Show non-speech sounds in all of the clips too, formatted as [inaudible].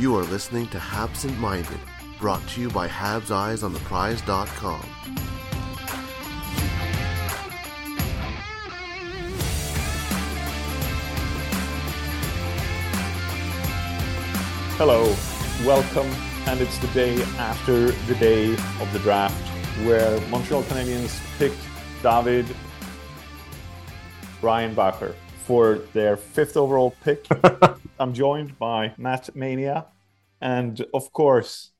You are listening to Habsent Minded, brought to you by Habs Eyes on the Prize.com. Hello, welcome, and it's the day after the day of the draft where Montreal Canadiens picked David Reinbacher for their fifth overall pick. [laughs] I'm joined by Matt Mania and, of course,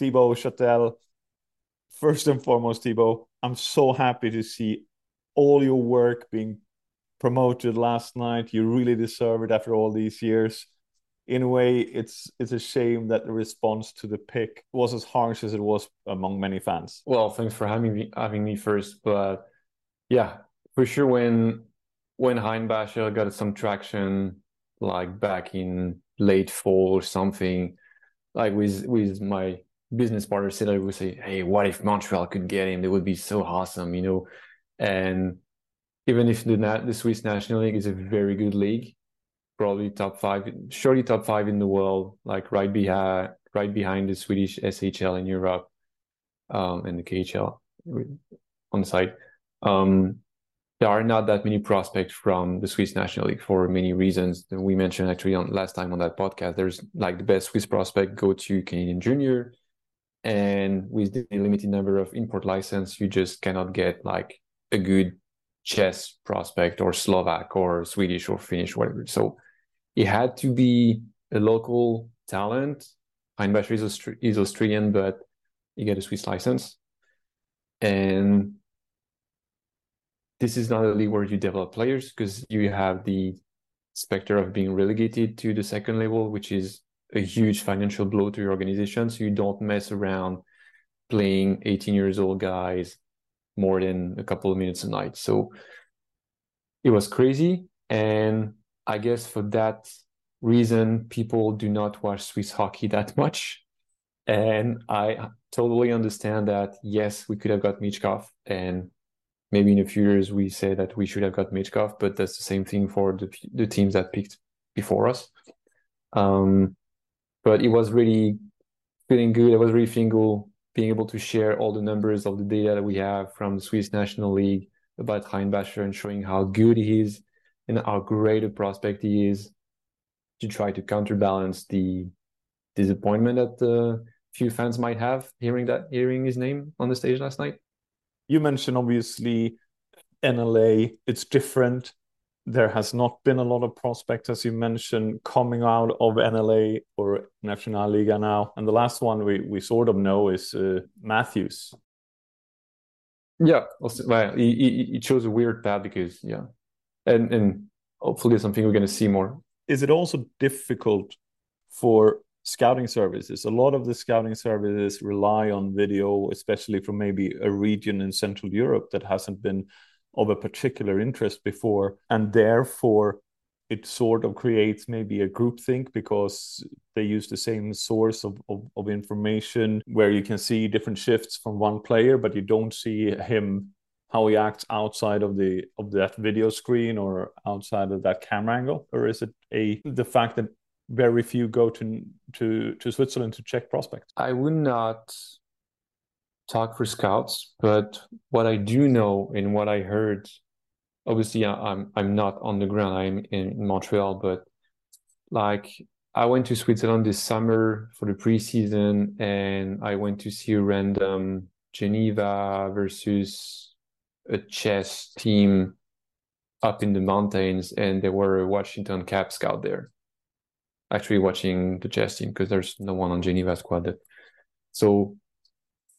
Thibaud Chatel. First and foremost, Thibaud, I'm so happy to see all your work being promoted last night. You really deserve it after all these years. In a way, it's it's a shame that the response to the pick was as harsh as it was among many fans. Well, thanks for having me having me first, but yeah, for sure when when Reinbacher got some traction, like back in late fall or something, like with with my business partner I would say, Hey, what if Montreal could get him? It would be so awesome, you know. And even if the the Swiss National League is a very good league, probably top five, surely top five in the world, like right behind right behind the Swedish SHL in Europe, um, and the KHL on the side. Um, there are not that many prospects from the Swiss National League for many reasons. We mentioned actually on last time on that podcast. There's like the best Swiss prospect go to Canadian Junior, and with the limited number of import license, you just cannot get like a good Czech prospect or Slovak or Swedish or Finnish, whatever. So it had to be a local talent. Reinbacher is, is Austrian, but you get a Swiss license. And this is not a league where you develop players because you have the specter of being relegated to the second level, which is a huge financial blow to your organization. So you don't mess around playing 18 years old guys more than a couple of minutes a night. So it was crazy. And I guess for that reason, people do not watch Swiss hockey [laughs] that much. And I totally understand that, yes, we could have got Michkov and maybe in a few years we say that we should have got Michkov, but that's the same thing for the, the teams that picked before us. Um, but it was really feeling good. It was really feeling good being able to share all the numbers of the data that we have from the Swiss National League about Reinbacher and showing how good he is and how great a prospect he is to try to counterbalance the disappointment that a few fans might have hearing that hearing his name on the stage last night you mentioned obviously NLA, it's different. There has not been a lot of prospects, as you mentioned, coming out of NLA or National Liga now. And the last one we, we sort of know is uh, Matthews. Yeah, well, he, he chose a weird path because, yeah. And, and hopefully something we're going to see more. Is it also difficult for scouting services. A lot of the scouting services rely on video, especially from maybe a region in Central Europe that hasn't been of a particular interest before. And therefore, it sort of creates maybe a group think because they use the same source of, of, of, information where you can see different shifts from one player, but you don't see him how he acts outside of the of that video screen or outside of that camera angle or is it a the fact that very few go to to to Switzerland to check prospects. I would not talk for scouts, but what I do know and what I heard, obviously I'm I'm not on the ground. I'm in Montreal, but like I went to Switzerland this summer for the preseason, and I went to see a random Geneva versus a Czech team up in the mountains, and there were a Washington Cap scout there actually watching the Czech team because there's no one on Geneva squad. That, so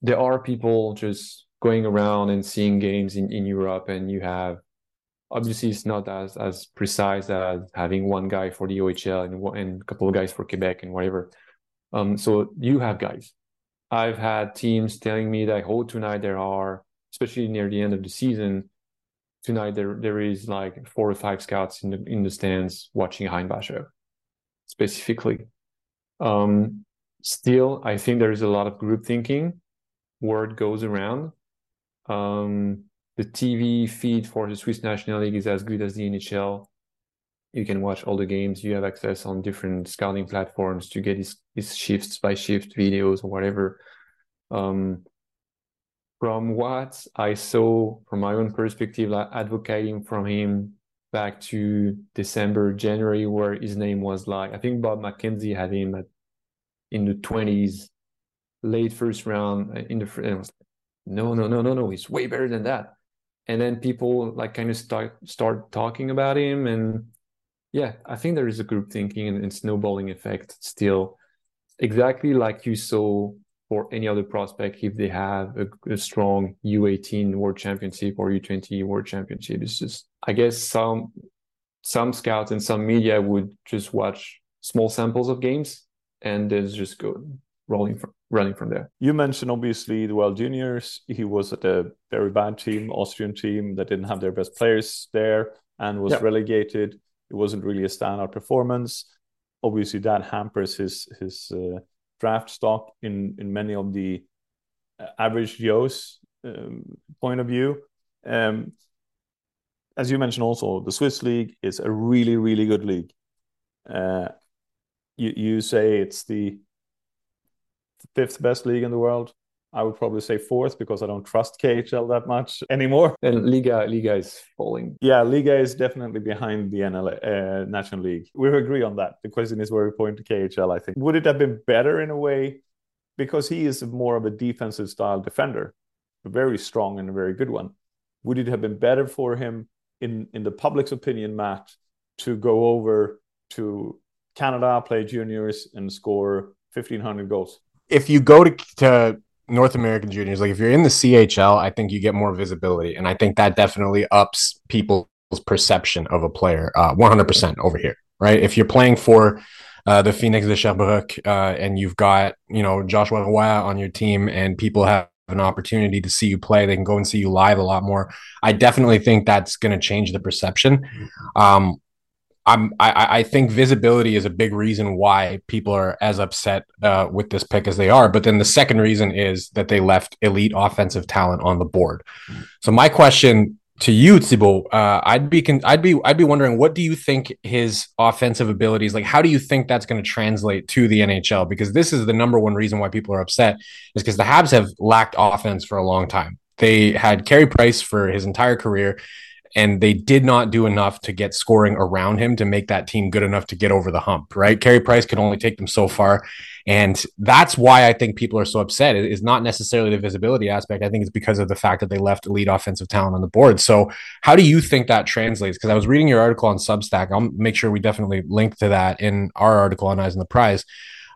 there are people just going around and seeing games in, in Europe, and you have obviously it's not as as precise as having one guy for the OHL and and a couple of guys for Quebec and whatever. Um, so you have guys. I've had teams telling me that oh tonight there are, especially near the end of the season, tonight there there is like four or five scouts in the in the stands watching Reinbacher specifically. Um, still, I think there is a lot of group thinking. Word goes around. Um, the TV feed for the Swiss National League is as good as the NHL. you can watch all the games. You have access on different scouting platforms to get his, shifts by shift videos or whatever. Um, from what I saw from my own perspective, like advocating from him back to December, January, where his name was like I think Bob McKenzie had him at in the twenties, late first round uh, in the. Like, no, no, no, no, no. He's way better than that. And then people like kind of start start talking about him, and yeah, I think there is a group thinking and, and snowballing effect still, exactly like you saw for any other prospect if they have a, a, strong U18 World Championship or U20 World Championship. It's just, I guess some some scouts and some media would just watch small samples of games and then just go rolling from running from there. You mentioned obviously the World Juniors. He was at a very bad team, Austrian team that didn't have their best players there and was relegated. It wasn't really a standout performance. Obviously, that hampers his his uh, draft stock in in many of the uh, average Joe's um, point of view. Um, as you mentioned, also the Swiss league is a really really good league. Uh, you you say it's the fifth best league in the world. I would probably say fourth because I don't trust KHL that much [laughs] anymore. And Liiga Liiga is falling. Yeah, Liiga is definitely behind the NL uh, National League. We agree on that. The question is where we point to KHL. I think would it have been better in a way because he is more of a defensive style defender, a very strong and a very good one. Would it have been better for him in in the public's opinion, Matt, to go over to Canada, play juniors, and score fifteen hundred goals? If you go to, to North American juniors, like if you're in the CHL, I think you get more visibility, and I think that definitely ups people's perception of a player. Uh, 100% over here, right? If you're playing for uh, the Phoenix de Sherbrooke, uh, and you've got you know Joshua Roy on your team, and people have an opportunity to see you play, they can go and see you live a lot more. I definitely think that's going to change the perception. Um, I'm I, I think visibility is a big reason why people are as upset uh, with this pick as they are. But then the second reason is that they left elite offensive talent on the board. So my question to you, Thibaud, uh, I'd be con- I'd be I'd be wondering what do you think his offensive abilities like? How do you think that's going to translate to the NHL? Because this is the number one reason why people are upset is because the Habs have lacked offense for a long time. They had Carey Price for his entire career and they did not do enough to get scoring around him to make that team good enough to get over the hump, right? Carey Price could only take them so far. And that's why I think people are so upset. It is not necessarily the visibility aspect. I think it's because of the fact that they left elite offensive talent on the board. So, how do you think that translates? Because I was reading your article on Substack. I'll make sure we definitely link to that in our article on Eyes on the Prize.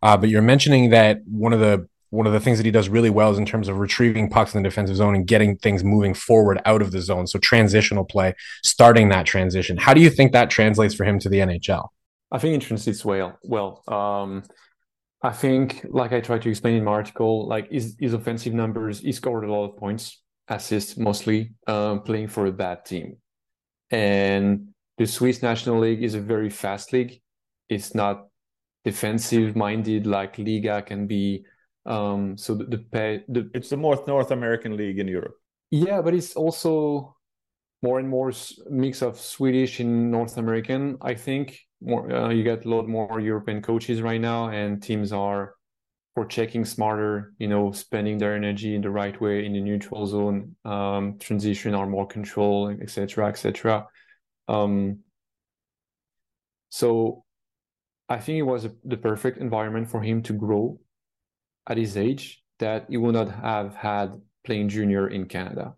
Uh, but you're mentioning that one of the one of the things that he does really well is in terms of retrieving pucks in the defensive zone and getting things moving forward out of the zone. So transitional play, starting that transition. How do you think that translates for him to the NHL? I think it translates well. Well, um, I think, like I tried to explain in my article, like his, his offensive numbers, he scored a lot of points, assists mostly, um, playing for a bad team. And the Swiss National League is a very fast league. It's not defensive minded like Liiga can be um, so the, the pay the it's the North North American league in Europe. Yeah, but it's also more and more mix of Swedish and North American. I think more uh, you get a lot more European coaches right now, and teams are for checking smarter. You know, spending their energy in the right way in the neutral zone, um, transition are more control, etc., etc. Um, so I think it was a, the perfect environment for him to grow at his age that he would not have had playing junior in Canada.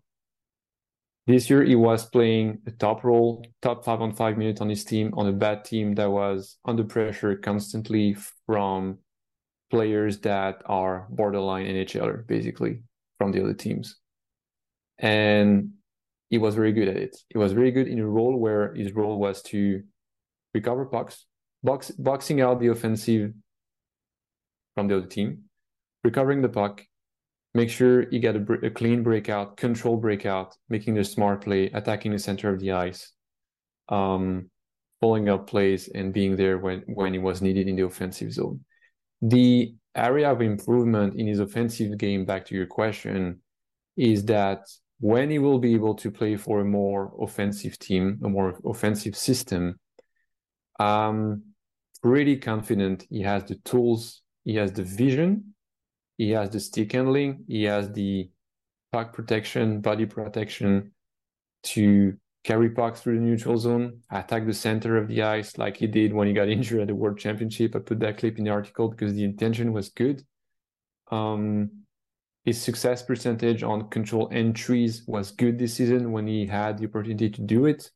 This year, he was playing a top role, top five on five minutes on his team on a bad team that was under pressure constantly from players that are borderline NHLer, basically, from the other teams. And he was very good at it. He was very good in a role where his role was to recover pucks, box, boxing out the offensive from the other team, recovering the puck, make sure you get a, a clean breakout, control breakout, making the smart play, attacking the center of the ice, um, pulling up plays and being there when, when it was needed in the offensive zone. The area of improvement in his offensive game, back to your question, is that when he will be able to play for a more offensive team, a more offensive system, I'm pretty confident he has the tools, he has the vision, he has the stick handling, he has the puck protection, body protection to carry pucks through the neutral zone, attack the center of the ice like he did when he got [laughs] injured at the World Championship. I put that clip in the article because the intention was good. Um, his success percentage on control entries was good this season when he had the opportunity to do it.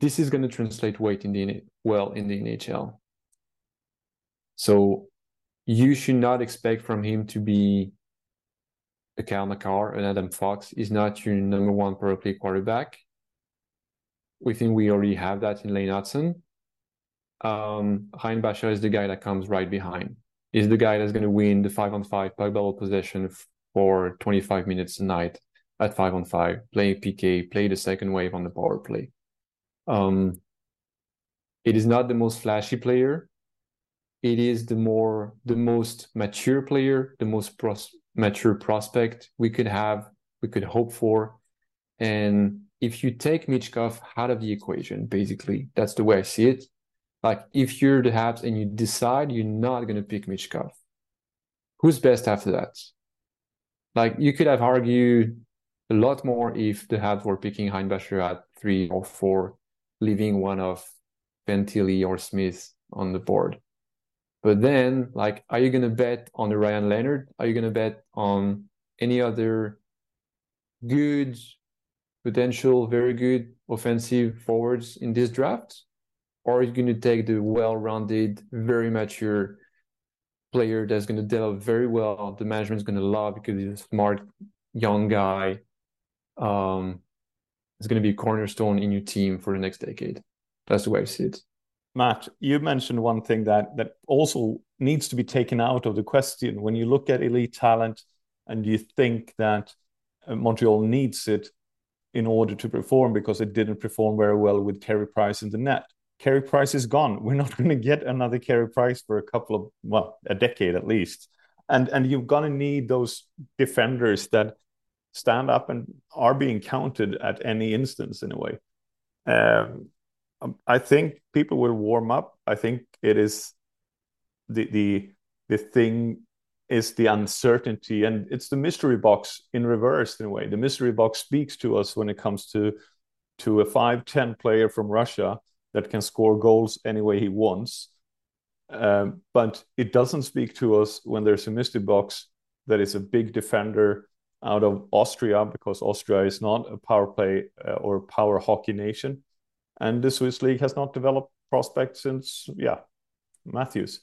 This is going to translate weight in the well in the NHL. So you should not expect from him to be a Cale Makar, an Adam Fox. He's not your number one power play quarterback. We think we already have that in Lane Hutson. Um, Ryan is the guy that comes right behind is the guy that's going to win the five on five puck battle possession for 25 minutes a night at five on five, playing PK, play the second wave on the power play. Um, it is not the most flashy player. It is the more the most mature player, the most pros- mature prospect we could have, we could hope for. And if you take Michkov out of the equation, basically, that's the way I see it. Like if you're the Habs and you decide you're not going to pick Michkov, who's best after that? Like you could have argued a lot more if the Habs were picking Reinbacher at three or four, leaving one of Fantilli or Smith on the board. But then, like, are you going to bet on the Ryan Leonard? Are you going to bet on any other good, potential, very good offensive forwards in this draft? or are you going to take the well-rounded, very mature player that's going to develop very well? The management's going to love because he's a smart young guy. Um, it's going to be a cornerstone in your team for the next decade. That's the way I see it. Matt, you mentioned one thing that that also needs to be taken out of the question when you look at elite talent and you think that uh, Montreal needs it in order to perform because it didn't perform very well with Carey Price in the net. Carey Price is gone. [laughs] We're not going to get another Carey Price for a couple of well, a decade at least. And and you're going to need those defenders that stand up and are being counted at any instance in a way. Um, I think people will warm up. I think it is the the the thing is the uncertainty and it's the mystery box in reverse in a way. The mystery box speaks to us when it comes to to a 5'10 player from Russia that can score goals any way he wants. Um, but it doesn't speak to us when there's a mystery box that is a big defender out of Austria because Austria is not a power play uh, or power hockey nation, and the Swiss league has not developed prospects since yeah Matthews.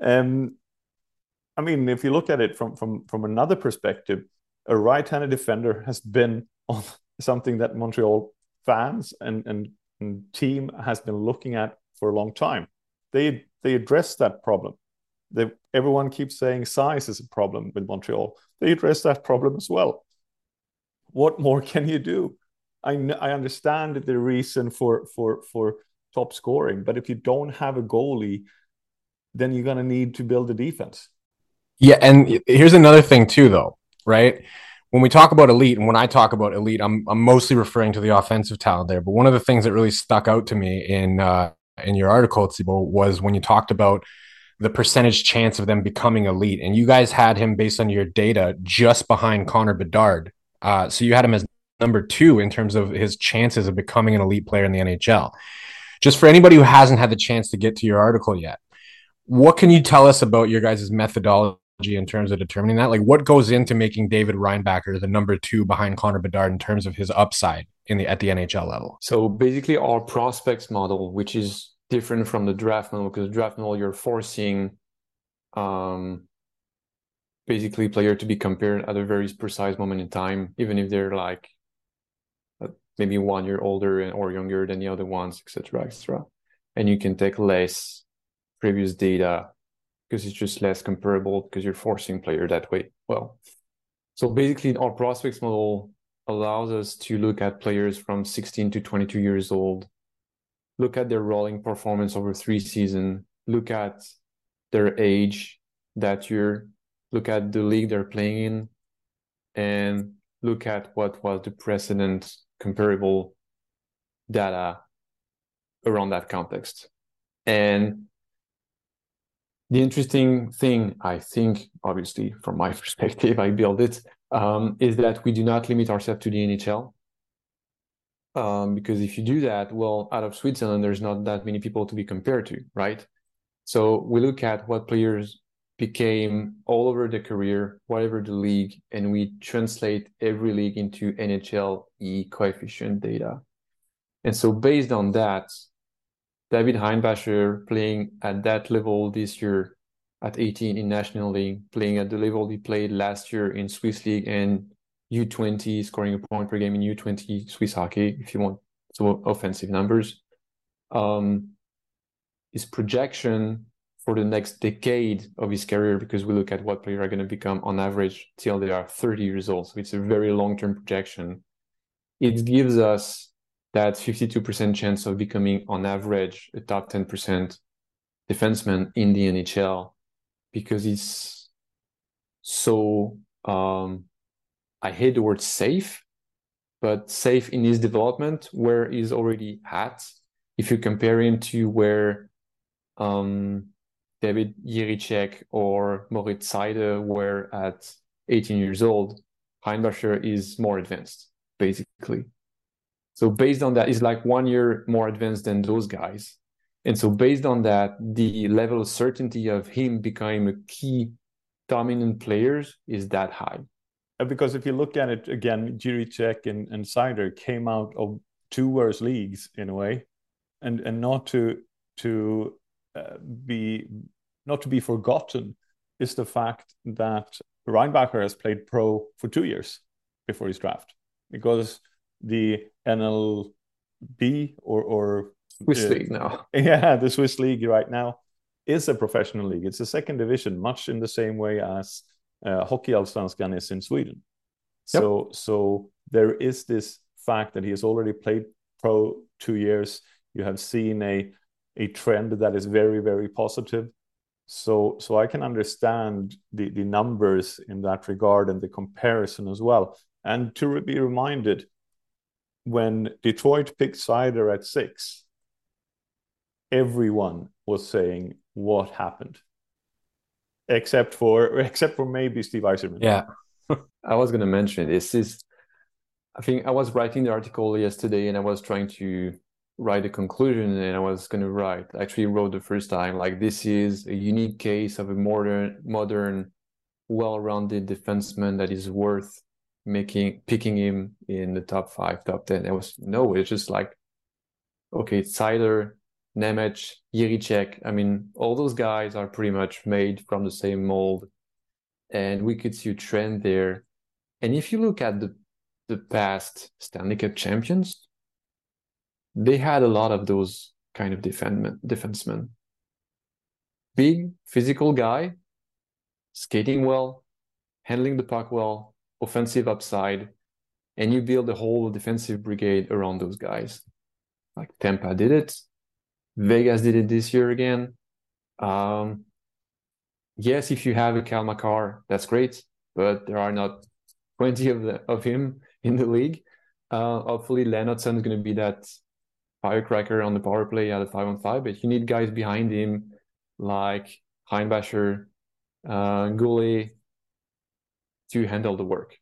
Um, I mean, if you look at it from from from another perspective, a right-handed defender has been [laughs] on something that Montreal fans and and team has been looking at for a long time. They they address that problem. They, everyone keeps saying size is a problem with Montreal. They address that problem as well. What more [laughs] can you do? I I understand the reason for for for top scoring, but if you don't have a goalie, then you're gonna need to build a defense. Yeah, and here's another thing too, though, right? when we talk about elite and when I talk about elite, I'm, I'm mostly referring to the offensive talent there. But one of the things that really stuck out to me in uh, in your article, Thibaud, was when you talked about the percentage chance of them becoming elite. And you guys had him based on your data just behind Connor Bedard. Uh, so you had him as number two in terms of his chances of becoming an elite player in the NHL. Just for anybody who hasn't had the chance to get to your article yet, what can you tell us about your guys' methodology in terms of determining that? Like, what goes into making David Reinbacher the number two behind Connor Bedard in terms of his upside in the at the NHL level? So basically, our prospects model, which is different from the draft model, because draft model you're forcing, um, basically player to be compared at a very precise moment in time, even if they're like maybe one year older or younger than the other ones, etc., etc. And you can take less previous data because it's just less comparable because you're forcing player that way. Well, so basically our prospects model allows us to look at players from 16 to 22 years old, look at their rolling performance over three seasons, look at their age that year, look at the league they're playing in, and look at what was the precedent comparable data around that context. And the interesting thing, I think, obviously from my [laughs] perspective, I build it, um, is that we do not limit ourselves to the NHL. Um, because if you do that, well, out of Switzerland, there's not that many people to be compared to, right? So we look at what players became all over the career, whatever the league, and we translate every league into NHL E coefficient data. And so based on that, David Reinbacher playing at that level this year at 18 in National League, playing at the level he played last year in Swiss League and U20, scoring a point per game in U20 Swiss hockey, if you want some offensive numbers. Um, his projection for the next decade of his career, because we look at what players are going to become on average till they are 30 years old. So it's a very long term projection. It gives us that 52% chance of becoming, on average, a top 10% defenseman in the NHL because it's so um, I hate the word safe, but safe in his development where he's already at. If you compare him to where um, David Jiricek or Moritz Seider were at 18 years old, Reinbacher is more advanced, basically. So based on that, he's like one year more advanced than those guys. And so based on that, the level of certainty of him becoming a key dominant player is that high. Because if you look at it again, Jiricek and, and Seider came out of two worse leagues in a way, and and not to to uh, be not to be forgotten is the fact that Reinbacher has played pro for two years before his draft because the NLB or or Swiss uh, league now, [laughs] yeah, the Swiss league right now is a professional league. It's a second division, much in the same way as uh, Hockeyallsvenskan is in Sweden. Yep. So so there is this fact that he has already played pro two years. You have seen a a trend that is very very positive. So so I can understand the the numbers in that regard and the comparison as well. And to be reminded, when Detroit picked Seider at six, everyone was saying what happened except for [laughs] except for maybe Steve Yzerman. Yeah, [laughs] I was going to mention this is. I think I was writing the article yesterday, and I was trying to write a conclusion, and I was going to write. Actually, wrote the first time like this is a unique case of a modern, modern, well-rounded defenseman that is worth making picking him in the top five, top ten. It was no, it's just like okay, it's Seider, Nemec, Jiricek. I mean, all those guys are pretty much made from the same mold. And we could see a trend there. And if you look at the, the past Stanley Cup champions, they had a lot of those kind of defensemen. Big physical guy, skating well, handling the puck well, offensive upside, and you build a whole defensive brigade around those guys. Like Tampa did it, Vegas did it this year again. Um, yes, if you have a Cale Makar, that's great, but there are not 20 of, the, of him in the league. Uh, hopefully, Lane Hutson is going to be that firecracker on the power play at a five on five, but you need guys behind him like Reinbacher, uh, Guhle to handle the work.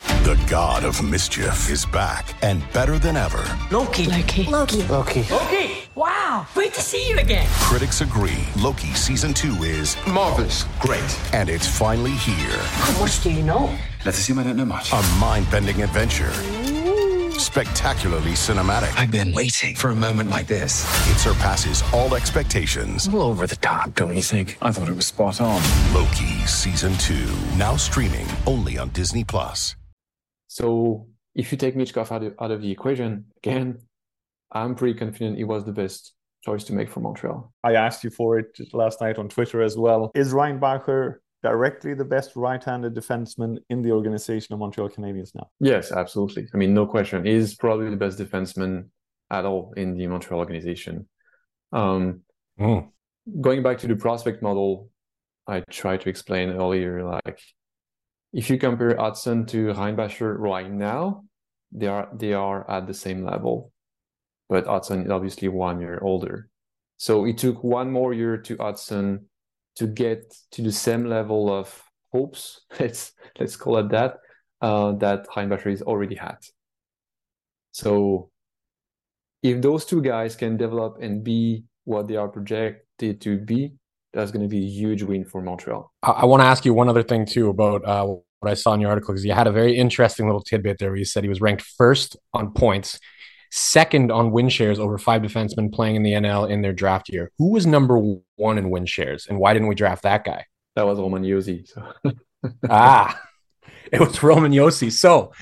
The god of mischief is back and better than ever. Loki. Loki. Loki. Loki. Loki. Wow. Great to see you again. Critics agree Loki season two is marvelous. Great. And it's finally here. How much do you know? Let's assume I don't know much. A mind bending adventure. Spectacularly cinematic. I've been waiting for a moment like this. It surpasses all expectations. A little over the top, don't you think? I thought it was spot on. Loki season two, now streaming only on Disney Plus. So if you take Michkov out of, out of the equation, again, I'm pretty confident he was the best choice to make for Montreal. I asked you for it last night on Twitter as well. Is Ryan Reinbacher directly the best right-handed defenseman in the organization of Montreal Canadiens now? Yes, absolutely. I mean, no question. He's probably the best defenseman at all in the Montreal organization. Um, mm. Going back to the prospect model, I tried to explain earlier, like if you compare Hutson to Reinbacher right now, they are they are at the same level. but Hutson is obviously one year older. So it took one more year to Hutson to get to the same level of hopes, [laughs] let's let's call it that, uh, that Reinbacher is already had. So if those two guys can develop and be what they are projected to be, that's going to be a huge win for Montreal. I, I want to ask you one other thing too about uh, what I saw in your article because you had a very interesting little tidbit there where you said he was ranked first on points, second on win shares over five defensemen playing in the NL in their draft year. Who was number one in win shares, and why didn't we draft that guy? That was Roman Josi. So. [laughs] ah, it was Roman Josi. So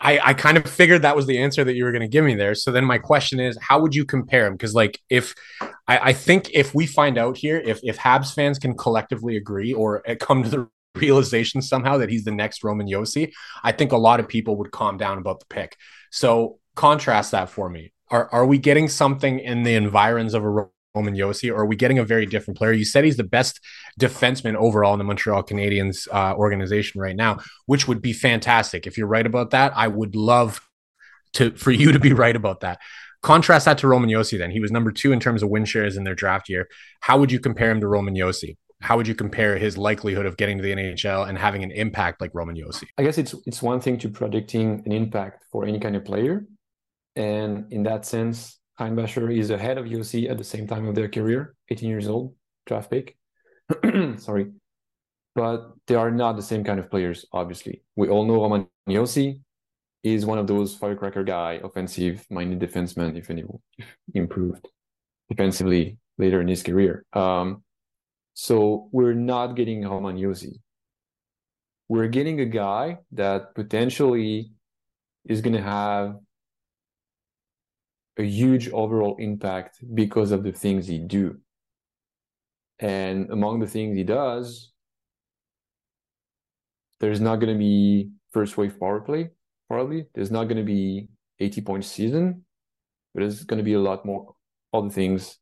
I, I kind of figured that was the answer that you were going to give me there. So then my question is, how would you compare him? Because like if I, I think if we find out here, if if Habs fans can collectively agree or come to the realization somehow that he's the next Roman Josi, I think a lot of people would calm down about the pick. So contrast that for me. Are are we getting something in the environs of a Roman Josi, or are we getting a very different player? You said he's the best defenseman overall in the Montreal Canadiens uh, organization right now, which would be fantastic. If you're right about that, I would love to for you to be right about that. Contrast that to Roman Josi. Then he was number two in terms of win shares in their draft year. How would you compare him to Roman Josi? How would you compare his likelihood of getting to the NHL and having an impact like Roman Josi? I guess it's it's one thing to predicting an impact for any kind of player, and in that sense, Reinbacher is ahead of Josi at the same time of their career, 18 years old, draft pick. [clears throat] Sorry. But they are not the same kind of players, obviously. We all know Roman Josi is one of those firecracker guy, offensive minded defenseman, if any improved defensively later in his career. Um, so we're not getting Roman Josi. We're getting a guy that potentially is going to have a huge overall impact because of the things he do. And among the things he does, there's not going to be first wave power play, probably. There's not going to be 80 point season, but there's going to be a lot more other things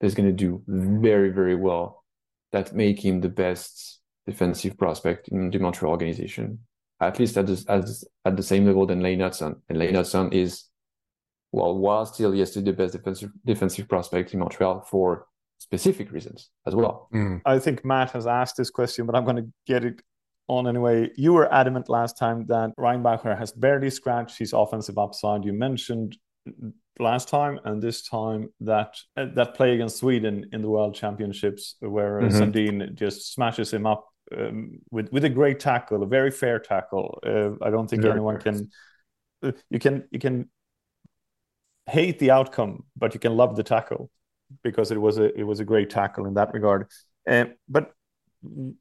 that's going to do very, very well that make him the best defensive prospect in the Montreal organization, at least at the, as, at the same level than Lane Hutson. And Lane Hutson is well, was still yesterday the best defensive defensive prospect in Montreal for specific reasons as well. Mm. I think Matt has asked this question, but I'm going to get it on anyway. You were adamant last time that Reinbacher has barely scratched his offensive upside. You mentioned last time and this time that uh, that play against Sweden in the World Championships, where mm-hmm. Sandin just smashes him up um, with with a great tackle, a very fair tackle. Uh, I don't think very anyone fair. can. Uh, you can you can hate the outcome, but you can love the tackle because it was a it was a great tackle in that regard. Uh, but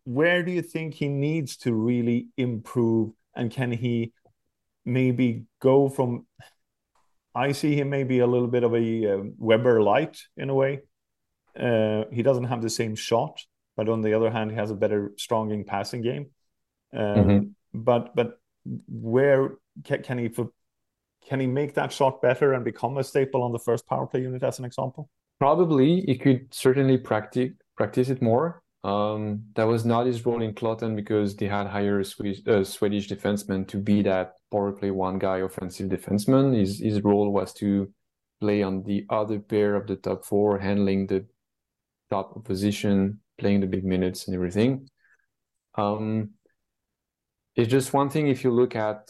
where do you think he needs to really improve, and can he maybe go from? I see him maybe a little bit of a uh, Weber light in a way. Uh, he doesn't have the same shot, but on the other hand, he has a better stronging passing game. Um, mm-hmm. But but where can, can he can he make that shot better and become a staple on the first power play unit, as an example? Probably, he could certainly practice practice it more. Um, that was not his role in Kloten because they had hired Swedish, uh, Swedish defenseman to be that power play one guy offensive defenseman. His his role was to play on the other pair of the top four, handling the top position, playing the big minutes and everything. Um, it's just one thing if you look at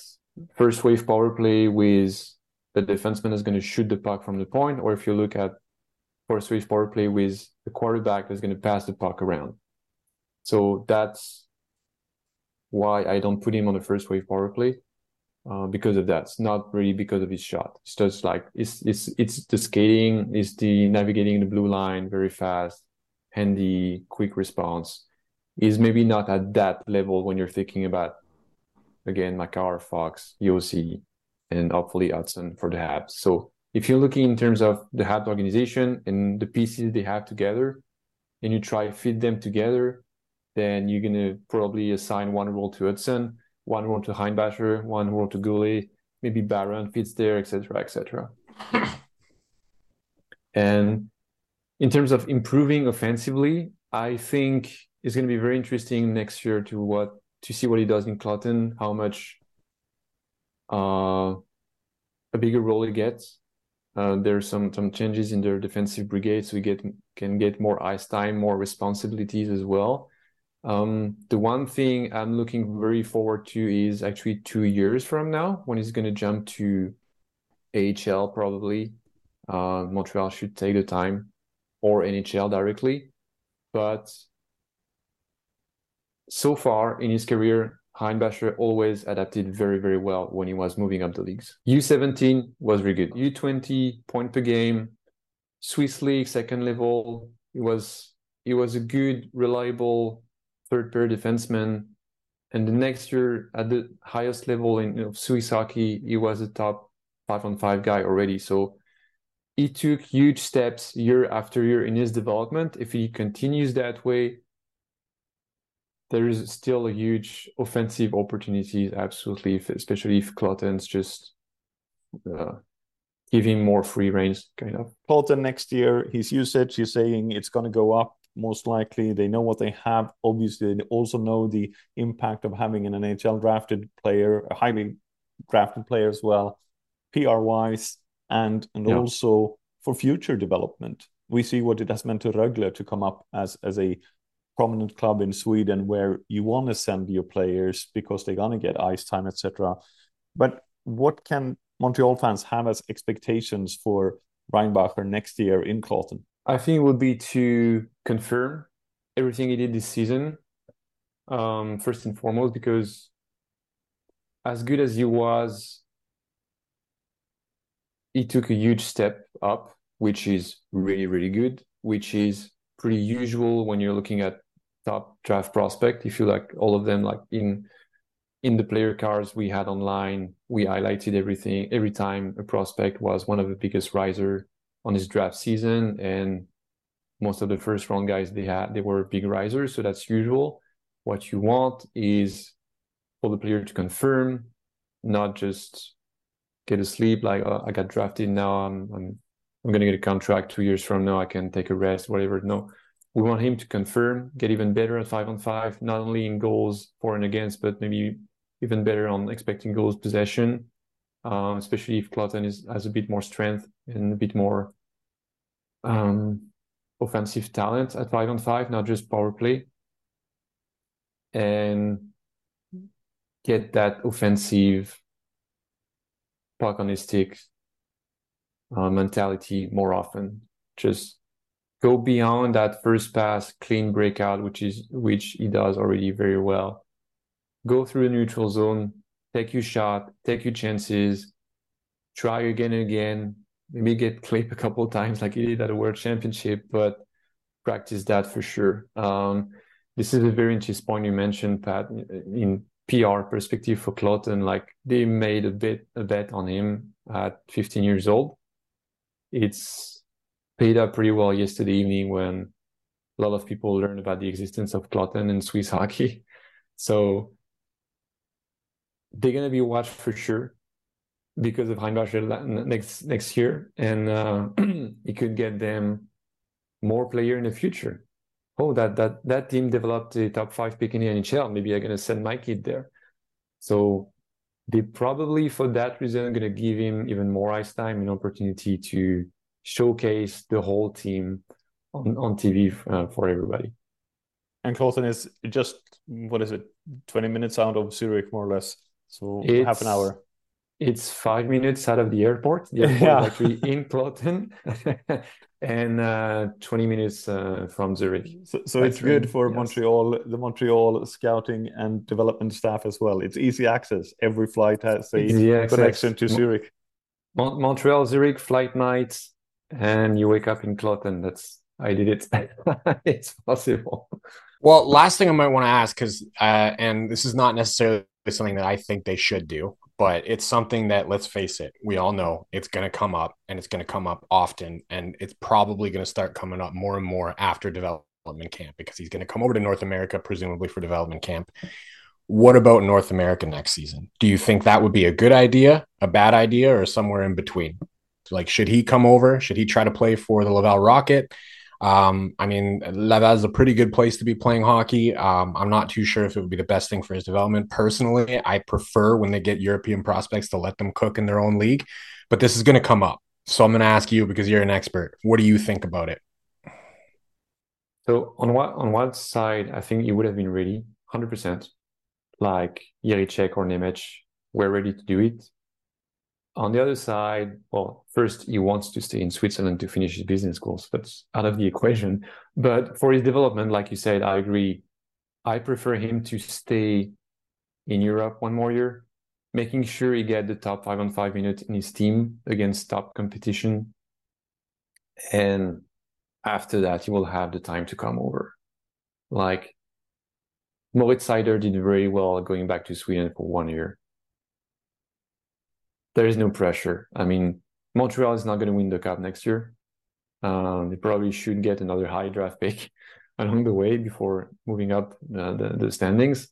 first wave power play with the defenseman is going to shoot the puck from the point, or if you look at first wave power play with the quarterback that's going to pass the puck around. So that's why I don't put him on the first wave power play uh, because of that. It's not really because of his shot. It's just like it's it's it's the skating, it's the navigating the blue line very fast, handy, quick response. Is maybe not at that level when you're thinking about again, Makar, Fox, Josi, and hopefully Hutson for the Habs. So if you're looking in terms of the Habs organization and the pieces they have together, and you try fit them together, then you're gonna probably assign one role to Hutson, one role to Reinbacher, one role to Guhle, maybe Barron fits there, etc., etc. and in terms of improving offensively, I think it's going to be very interesting next year to what to see what he does in Kloten, how much uh, a bigger role he gets. Uh, are some some changes in their defensive brigade, so we get can get more ice time, more responsibilities as well. Um, the one thing I'm looking very forward to is actually two years from now when he's going to jump to AHL probably. Uh, Montreal should take the time or NHL directly. But so far in his career, Reinbacher always adapted very, very well when he was moving up the leagues. U17 was very good. U20 point per game, Swiss League second level. He was he was a good, reliable third pair defenseman. And the next year at the highest level in know, Swiss hockey, he was a top five on five guy already. So he took huge steps year after year in his development. If he continues that way, there is still a huge offensive opportunities, absolutely, if, especially if Kloten's just uh, him more free range, kind of. Clotten next year, his usage, you're saying it's going to go up most likely. They know what they have. Obviously, they also know the impact of having an NHL drafted player, a highly drafted player as well, PR wise and and yeah. also for future development. We see what it has meant to Rögle to come up as as a prominent club in Sweden where you want to send your players because they're gonna get ice time, etc. But what can Montreal fans have as expectations for Reinbacher next year in Kloten? I think it would be to confirm everything he did this season, um, first and foremost, because as good as he was he took a huge step up, which is really, really good, which is pretty usual when you're looking at top draft prospect. If you like all of them, like in in the player cards we had online, we highlighted everything every time a prospect was one of the biggest riser on his draft season, and most of the first round guys they had they were big risers, so that's usual. What you want is for the player to confirm, not just get a sleep like oh, i got drafted. Now i'm i'm i'm to get a contract two years from now. I can take a rest whatever. No we want him to confirm get even better at five on five not only in goals for and against but maybe even better on expecting goals possession um, especially if Kloten is has a bit more strength and a bit more um, offensive talent at five on five, not just power play, and get that offensive puck on his stick uh, mentality more often. Just go beyond that first pass, clean breakout, which is which he does already very well. Go through the neutral zone, take your shot, take your chances, try again and again. Maybe get clipped [laughs] a couple of times like he did at the World Championship, but practice that for sure. Um, this is a very interesting point you mentioned, Pat, in PR perspective for Kloten, like they made a bit a bet on him at 15 years old. It's paid up pretty well yesterday evening when a lot of people learned about the existence of Kloten and Swiss [laughs] hockey. So they're gonna be watched for sure because of Reinbacher next next year, and uh, [clears throat] it could get them more player in the future oh, that that that team developed a top five pick in the NHL. Maybe I'm gonna send my kid there. So they probably, for that reason, are gonna give him even more ice time and opportunity to showcase the whole team on on TV uh, for everybody. And Kloten is just what is it, twenty minutes out of Zurich, more or less. So it's, half an hour. It's five minutes out of the airport. The [laughs] airport yeah. actually in Kloten, [laughs] and uh, 20 minutes uh, from Zurich. So, so it's train. good for yes. Montreal, the Montreal scouting and development staff as well. It's easy access. Every flight has a connection to Zurich. Mon- Montreal, Zurich flight nights, and you wake up in Kloten. That's I did it. [laughs] it's possible. Well, last thing I might want to ask, because uh, and this is not necessarily something that I think they should do, but it's something that let's face it we all know it's going to come up and it's going to come up often and it's probably going to start coming up more and more after development camp because he's going to come over to north america presumably for development camp what about north america next season do you think that would be a good idea a bad idea or somewhere in between like should he come over should he try to play for the laval rocket um, I mean, Laval is a pretty good place to be playing hockey. Um, I'm not too sure if it would be the best thing for his development. Personally, I prefer when they get European prospects to let them cook in their own league, but this is going to come up. So I'm going to ask you because you're an expert. What do you think about it? So on what on one side, I think he would have been ready, hundred percent. Like Jiricek or Nemec were ready to do it. On the other side, well, first he wants to stay in Switzerland to finish his business course. That's out of the equation. But for his development, like you said, I agree. I prefer him to stay in Europe one more year, making sure he get the top five on five minutes in his team against top competition. And after that, he will have the time to come over. Like Moritz Seider did very well going back to Sweden for one year. There is no pressure. I mean, Montreal is not going to win the cup next year. Um, they probably should get another high draft pick [laughs] along the way before moving up uh, the, the standings.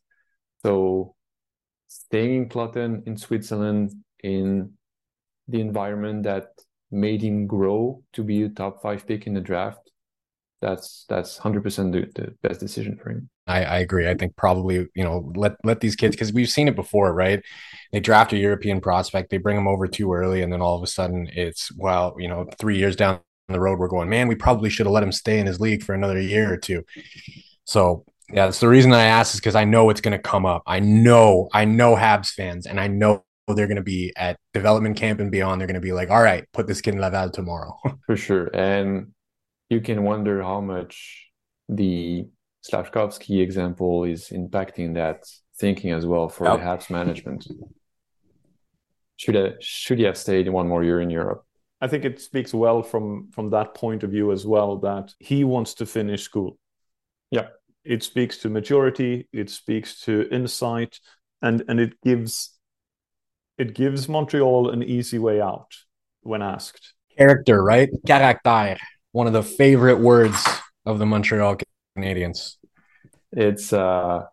So staying in Kloten in Switzerland in the environment that made him grow to be a top five pick in the draft, that's that's hundred percent the, the best decision for him. I, I agree. I think probably you know let let these kids because we've seen it before, right? They draft a European prospect, they bring them over too early, and then all of a sudden it's well, you know, three years down the road, we're going, man, we probably should have let him stay in his league for another year or two. So yeah, that's the reason I asked is because I know it's going to come up. I know, I know Habs fans, and I know they're going to be at development camp and beyond. They're going to be like, all right, put this kid in Laval tomorrow. [laughs] For sure. And you can wonder how much the Slafkovsky example is impacting that thinking as well for oh. yep. the Habs management. Should have, should he have stayed one more year in Europe? I think it speaks well from from that point of view as well that he wants to finish school. Yeah it speaks to maturity it speaks to insight and and it gives it gives montreal an easy way out when asked character right caractère one of the favorite words of the montreal canadiens it's uh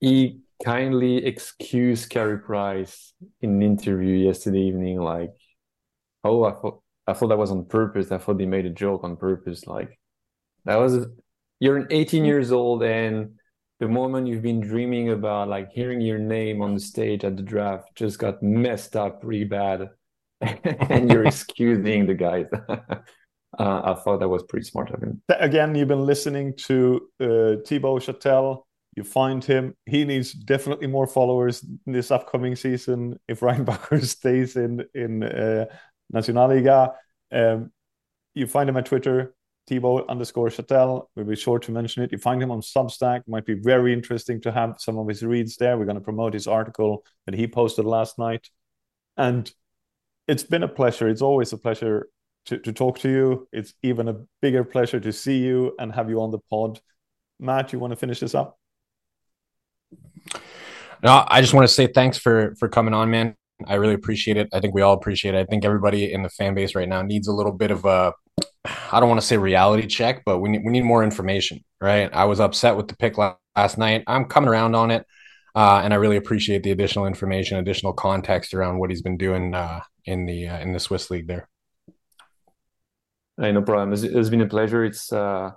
he kindly excused Carey Price in an interview yesterday evening like oh i thought i thought that was on purpose. I thought they made a joke on purpose. Like that was you're 18 mm. years old and the moment you've been dreaming about like hearing your name on the stage at the draft just got messed up really bad. [laughs] And you're excusing the guys [laughs] uh, i thought that was pretty smart of him again you've been listening to uh, Thibaud Chatel you find him he needs definitely more followers this upcoming season if [laughs] reinbacher stays in in uh, nationalliga um, you find him at twitter Thibaud underscore Chatel. We'll be sure to mention it. You find him on Substack. Might be very interesting to have some of his reads there. We're going to promote his article that he posted last night. And it's been a pleasure. It's always a pleasure to, to talk to you. It's even a bigger pleasure to see you and have you on the pod. Matt, you want to finish this up? No, I just want to say thanks for for coming on, man. I really appreciate it. I think we all appreciate it. I think everybody in the fan base right now needs a little bit of a I don't want to say reality check, but we need we need more information, right? I was upset with the pick last night. I'm coming around on it, uh, and I really appreciate the additional information, additional context around what he's been doing uh, in the uh, in the Swiss league there. Hey, no problem. It's, it's been a pleasure. It's uh,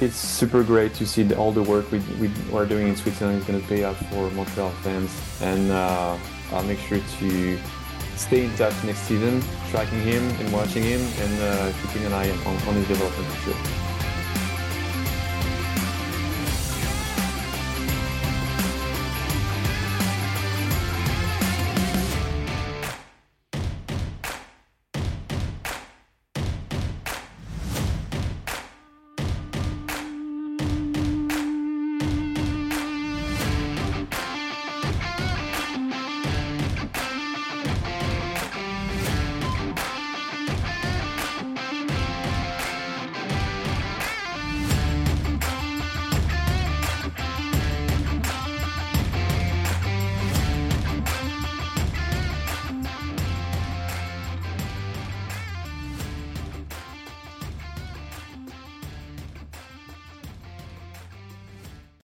it's super great to see the, all the work we, we are doing in Switzerland is going to pay off for Montreal fans, and uh, I'll make sure to stay in touch next season, tracking him and watching him and uh, keeping an eye on, on his development for sure.